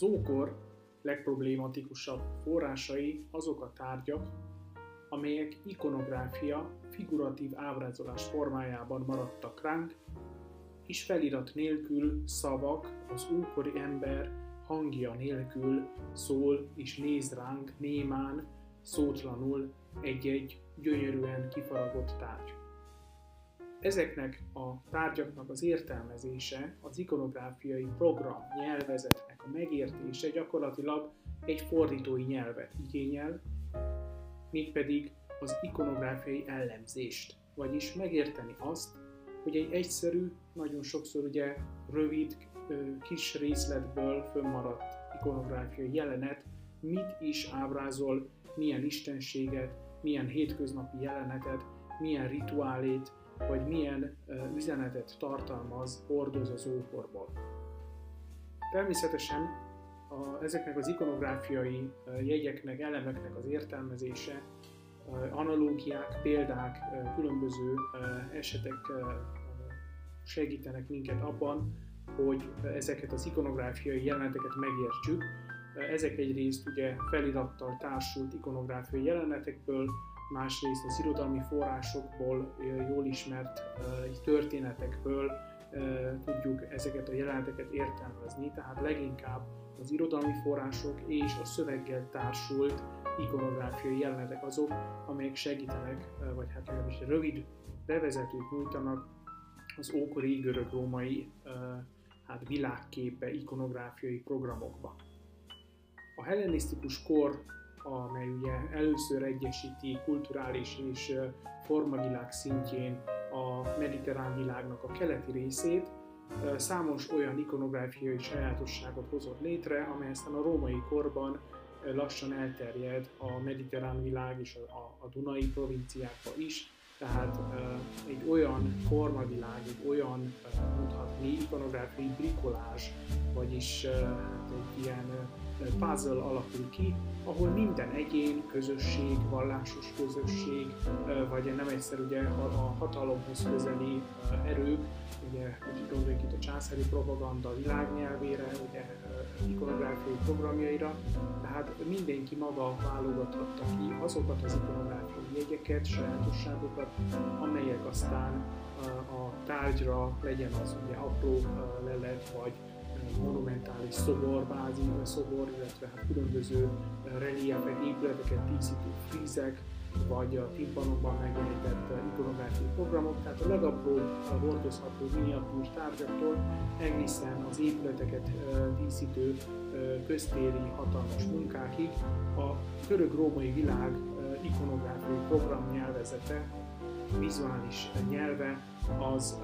Az ókor legproblématikusabb forrásai azok a tárgyak, amelyek ikonográfia, figuratív ábrázolás formájában maradtak ránk, és felirat nélkül szavak, az ókori ember hangja nélkül szól és néz ránk némán, szótlanul egy-egy gyönyörűen kifaragott tárgy. Ezeknek a tárgyaknak az értelmezése, az ikonográfiai program nyelvezetnek a megértése gyakorlatilag egy fordítói nyelvet igényel, mégpedig az ikonográfiai ellenzést, vagyis megérteni azt, hogy egy egyszerű, nagyon sokszor ugye rövid, kis részletből fönnmaradt ikonográfiai jelenet mit is ábrázol, milyen istenséget, milyen hétköznapi jelenetet, milyen rituálét, vagy milyen üzenetet tartalmaz, hordoz az ókorból. Természetesen a, ezeknek az ikonográfiai jegyeknek, elemeknek az értelmezése, analógiák, példák, különböző esetek segítenek minket abban, hogy ezeket az ikonográfiai jeleneteket megértsük. Ezek egyrészt ugye felirattal társult ikonográfiai jelenetekből, másrészt az irodalmi forrásokból, jól ismert történetekből tudjuk ezeket a jeleneteket értelmezni, tehát leginkább az irodalmi források és a szöveggel társult ikonográfiai jelenetek azok, amelyek segítenek, vagy hát legalábbis rövid bevezetőt nyújtanak az ókori görög-római hát világképe, ikonográfiai programokba. A hellenisztikus kor amely ugye először egyesíti kulturális és formavilág szintjén a mediterrán világnak a keleti részét, számos olyan ikonográfiai sajátosságot hozott létre, amely aztán a római korban lassan elterjed a mediterrán világ és a, a Dunai provinciákba is, tehát egy olyan formavilág, egy olyan mondhatni ikonográfiai brikolás, vagyis hát egy ilyen puzzle alakul ki, ahol minden egyén, közösség, vallásos közösség, vagy nem egyszer ugye a hatalomhoz közeli erők, ugye gondoljuk itt a császári propaganda világnyelvére, ugye ikonográfiai programjaira, tehát mindenki maga válogathatta ki azokat az ikonográfiai jegyeket, sajátosságokat, amelyek aztán a tárgyra legyen az ugye apró lelet, vagy monumentális szobor, bázi szobor, illetve hát különböző reliefek, épületeket díszítő frízek, vagy a timpanokban megjelenített ikonográfiai programok, tehát a legapróbb hordozható miniatúr tárgyaktól egészen az épületeket díszítő köztéri hatalmas munkákig a görög-római világ ikonográfiai program nyelvezete, vizuális nyelve az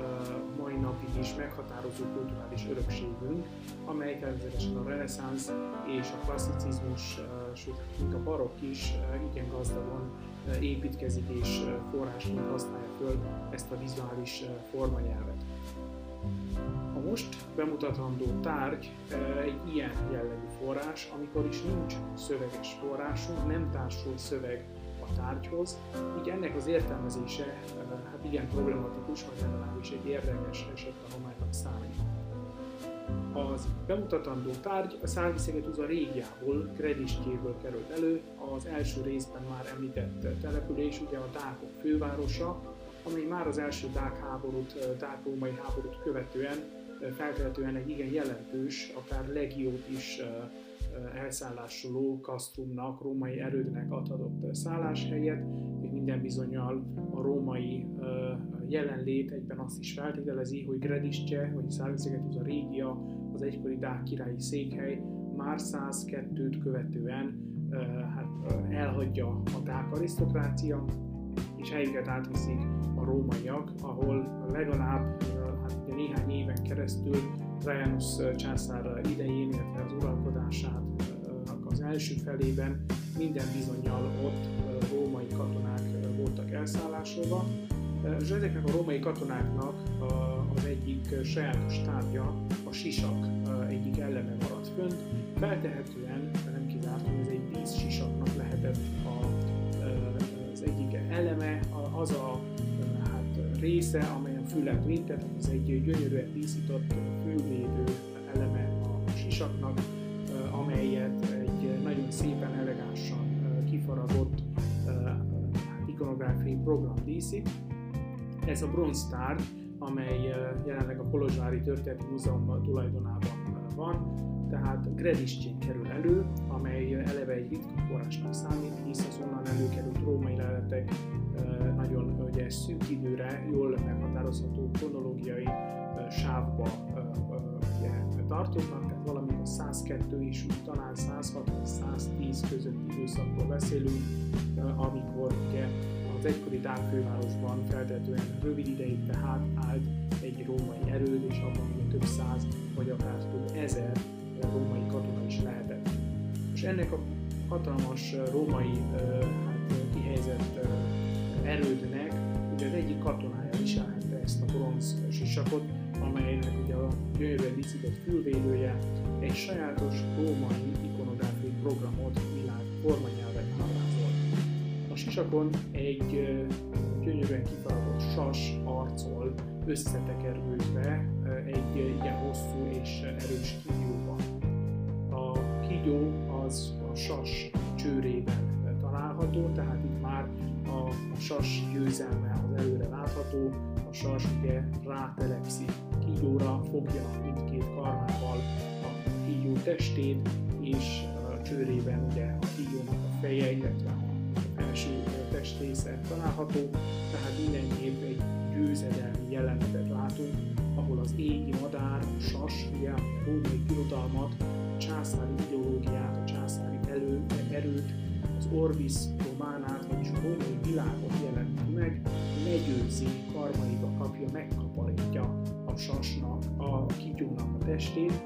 mai napig is meghatározó kulturális örökségünk, amely természetesen a reneszánsz és a klasszicizmus, sőt, mint a barokk is igen gazdagon építkezik és forrásként használja föl ezt a vizuális formanyelvet. A most bemutatandó tárgy egy ilyen jellegű forrás, amikor is nincs szöveges forrásunk, nem társul szöveg a tárgyhoz, így ennek az értelmezése hát igen problematikus, vagy legalábbis egy érdekes esettanulmánynak számít. Az bemutatandó tárgy a Szárviszegetuza régiából, Kredistjéből került elő, az első részben már említett település, ugye a Dákok fővárosa, amely már az első Dák háborút, Dák-római háborút követően feltehetően egy igen jelentős, akár legiót is elszállásoló kasztrumnak, római erődnek adhatott szálláshelyet, és minden bizonyal a római jelenlét egyben azt is feltételezi, hogy Gredisce, vagy Szárviszegetuza régia, az egykori Dák királyi székhely már 102-t követően hát, elhagyja a Dák arisztokrácia, és helyüket átviszik a rómaiak, ahol legalább hát, néhány éven keresztül Trajanus császár idején, illetve az uralkodását első felében minden bizonyal ott római katonák voltak elszállásolva, és ezeknek a római katonáknak az egyik sajátos tárgya, a sisak egyik eleme maradt fönn. Feltehetően, nem kizárt, hogy ez egy dísz sisaknak lehetett a, az egyik eleme, az a hát, része, amely a fület védett, az egy gyönyörűen díszított fővédő eleme a sisaknak, program díszít. Ez a bronztár, amely jelenleg a Kolozsvári Történeti Múzeum tulajdonában van, tehát Grediszcsén kerül elő, amely eleve egy ritka forrásnak számít, hisz az onnan előkerült római leletek nagyon ugye, szűk időre jól meghatározható kronológiai sávba ugye, tartoznak, tehát a 102 és úgy talán 106 110 közötti időszakról beszélünk, amikor ugye egykori távfővárosban feltetően rövid ideig tehát állt egy római erőd, és abban ugye több száz vagy akár több ezer római katona is lehetett. És ennek a hatalmas római hát, kihelyezett erődnek ugye az egyik katonája viselhette ezt a bronz sisakot, amelynek ugye a gyönyörűen díszített fülvédője egy sajátos római ikonográfiai programot világ ábrázol. A sisakon egy gyönyörűen kifaragott sas arcol összetekerülve egy igen hosszú és erős kígyóban. A kígyó az a sas csőrében található, tehát itt már a, a sas győzelme az előre látható, a sas ugye rátelepszik kígyóra, fogja mindkét karmával a kígyó testét, és a csőrében ugye a kígyónak a feje, illetve a felső testrésze található, tehát mindenképp egy győzedelmi jelenetet látunk, ahol az égi madár, a sas, ugye a római birodalmat, a császári ideológiát, a császári elő, erőt, az Orbis Románát, vagyis a római világot jelenti meg, legyőzi, karmaiba kapja, megkaparítja a sasnak, a kityónak a testét.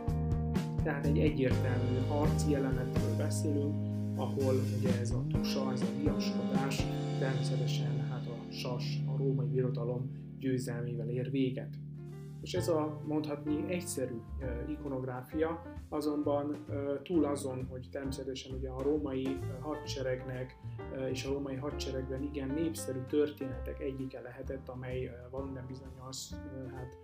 Tehát egy egyértelmű harci jelenetről beszélünk, ahol ugye ez a tusa, ez a viaskodás természetesen hát a sas, a római birodalom győzelmével ér véget. És ez a mondhatni egyszerű ikonográfia, azonban túl azon, hogy természetesen ugye a római hadseregnek és a római hadseregben igen népszerű történetek egyike lehetett, amely valamiben bizonyos hát,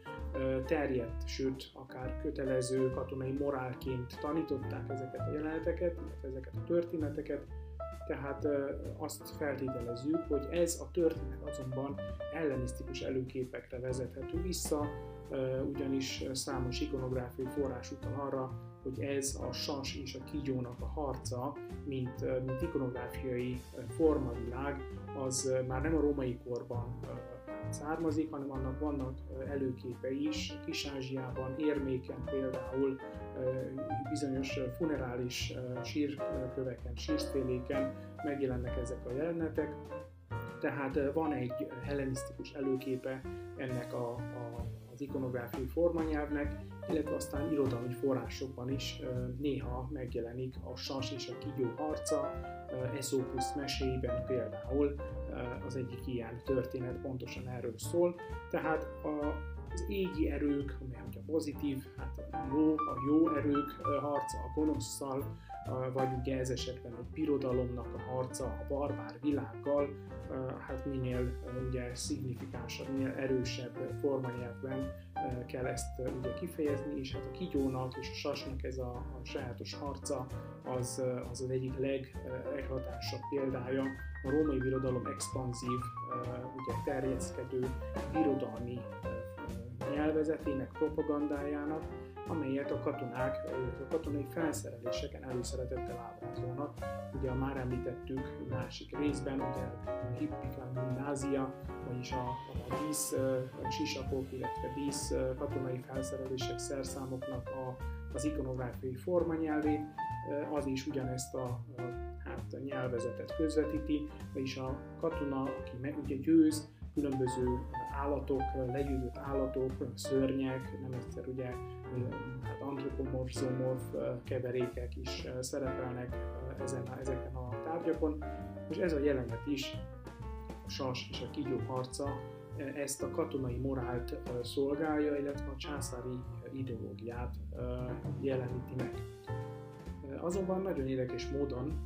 terjedt, sőt akár kötelező katonai morálként tanították ezeket a jeleneteket, ezeket a történeteket, tehát azt feltételezzük, hogy ez a történet azonban ellenisztikus előképekre vezethető vissza, ugyanis számos ikonográfiai forrás utal arra, hogy ez a sas és a kígyónak a harca, mint, mint ikonográfiai formavilág, az már nem a római korban származik, hanem annak vannak előképe is, Kis-Ázsiában, Érméken például, bizonyos funerális sírköveken, sírsztéléken megjelennek ezek a jelenetek, tehát van egy hellenisztikus előképe ennek a, a, az ikonográfiai formanyelvnek, illetve aztán irodalmi forrásokban is néha megjelenik a sas és a kígyó harca, Esopus meséiben például az egyik ilyen történet pontosan erről szól. Tehát a, az égi erők, amely a pozitív, hát a jó, a jó erők harca a gonoszszal, vagy ugye ez esetben a birodalomnak a harca a barbár világgal, hát minél ugye szignifikánsabb, minél erősebb formanyelvben kell ezt ugye kifejezni, és hát a kigyónak és a sasnak ez a, a sajátos harca az az, az egyik leg, leghatásabb példája. A római birodalom expanzív, ugye terjeszkedő birodalmi nyelvezetének, propagandájának, amelyet a katonák, a katonai felszereléseken előszeretettel ábrázolnak. Ugye a már említettük másik részben, ugye a Hippikán gimnázia, vagyis a, a dísz a sisakok, illetve dísz katonai felszerelések szerszámoknak a, az ikonográfiai formanyelvét, az is ugyanezt a, hát, nyelvezetet közvetíti, vagyis a katona, aki meg, ugye győz, különböző állatok, legyőzött állatok, szörnyek, nem egyszer ugye hát antropomorf, zoomorf keverékek is szerepelnek ezen, ezeken a tárgyakon, és ez a jelenet is, a sas és a kígyó harca, ezt a katonai morált szolgálja, illetve a császári ideológiát jeleníti meg. Azonban nagyon érdekes módon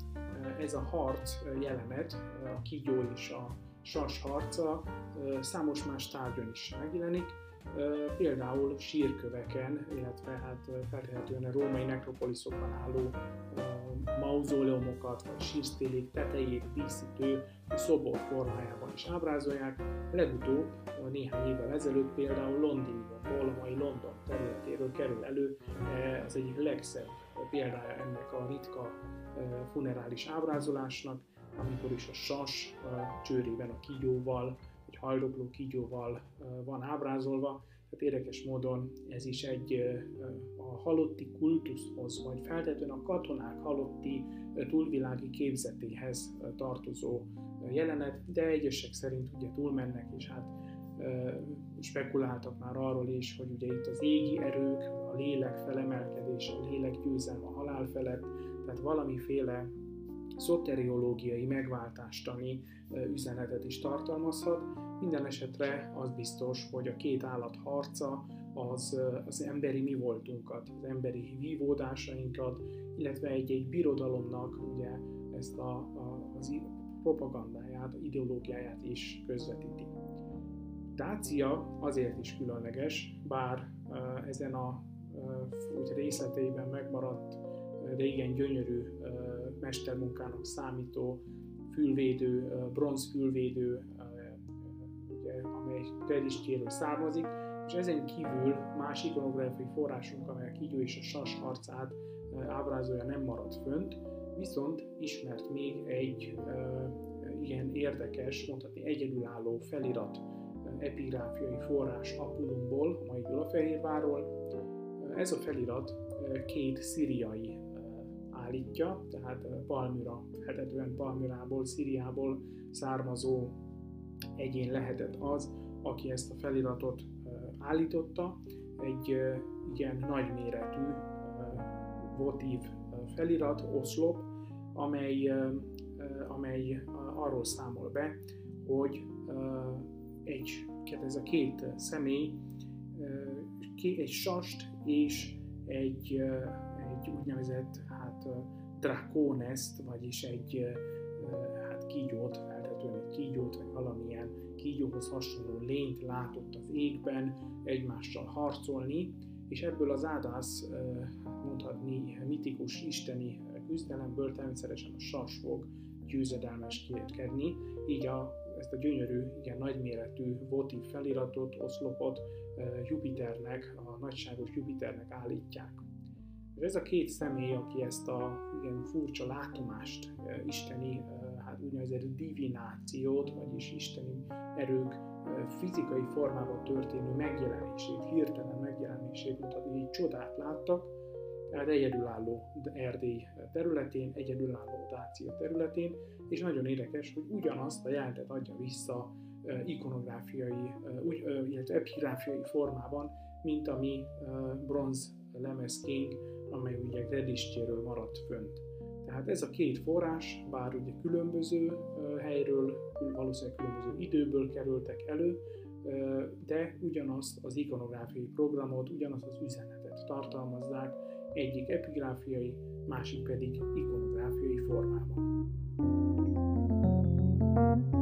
ez a harc jelenet, a kígyó és a sas harca számos más tárgyon is megjelenik, például sírköveken, illetve hát feltehetően a római nekropoliszokban álló mauzóleumokat vagy sírsztélék tetejét díszítő szobor formájában is ábrázolják. Legutóbb néhány évvel ezelőtt például Londonból, a mai London területéről kerül elő az egyik legszebb példája ennek a ritka funerális ábrázolásnak, amikor is a sas a csőrében a kígyóval, egy haldokló kígyóval van ábrázolva, tehát érdekes módon ez is egy a halotti kultuszhoz, vagy feltétlenül a katonák halotti túlvilági képzetéhez tartozó jelenet, de egyesek szerint ugye túlmennek, és hát spekuláltak már arról is, hogy ugye itt az égi erők, a lélek felemelkedése, a lélek győzelme a halál felett, tehát valamiféle szoteriológiai megváltástani üzenetet is tartalmazhat. Minden esetre az biztos, hogy a két állat harca az, az emberi mi voltunkat, az emberi vívódásainkat, illetve egy-egy birodalomnak ugye ezt a, a, az propagandáját, ideológiáját is közvetíti. Dácia azért is különleges, bár ezen a úgy részleteiben megmaradt régen gyönyörű mestermunkának számító fülvédő, bronzfülvédő, ugye, amely Tediskéről származik, és ezen kívül más ikonográfiai forrásunk, amely a kígyó és a sas harcát ábrázolja, nem maradt fönt, viszont ismert még egy igen érdekes, mondhatni egyedülálló felirat epigráfiai forrás Apulumból, a mai Gyulafehérvárról. Ez a felirat két szíriai állítja, tehát Palmyra, feltetően Palmyrából, Szíriából származó egyén lehetett az, aki ezt a feliratot állította. Egy igen nagyméretű votív felirat, oszlop, amely, amely arról számol be, hogy egy, ez a két személy egy sast és egy, egy úgynevezett hát, drakonest, vagyis egy hát kígyót, feltetően egy kígyót, vagy valamilyen kígyóhoz hasonló lényt látott az égben egymással harcolni, és ebből az ádász mondhatni mitikus isteni küzdelemből természetesen a sas fog győzedelmeskedni, így a, ezt a gyönyörű, igen nagyméretű votív feliratot, oszlopot Jupiternek, a nagyságos Jupiternek állítják. És ez a két személy, aki ezt a igen furcsa látomást, isteni, hát úgynevezett divinációt, vagyis isteni erők fizikai formában történő megjelenését, hirtelen megjelenését mutatni, így csodát láttak, tehát egyedülálló Erdély területén, egyedülálló Dácia területén, és nagyon érdekes, hogy ugyanazt a jelentet adja vissza ikonográfiai, illetve epigráfiai formában, mint a mi bronz lemezkénk, amely ugye Gredistéről maradt fönt. Tehát ez a két forrás, bár ugye különböző helyről, valószínűleg különböző időből kerültek elő, de ugyanazt az ikonográfiai programot, ugyanazt az üzenetet tartalmazzák, egyik epigráfiai, másik pedig ikonográfiai formában. thank you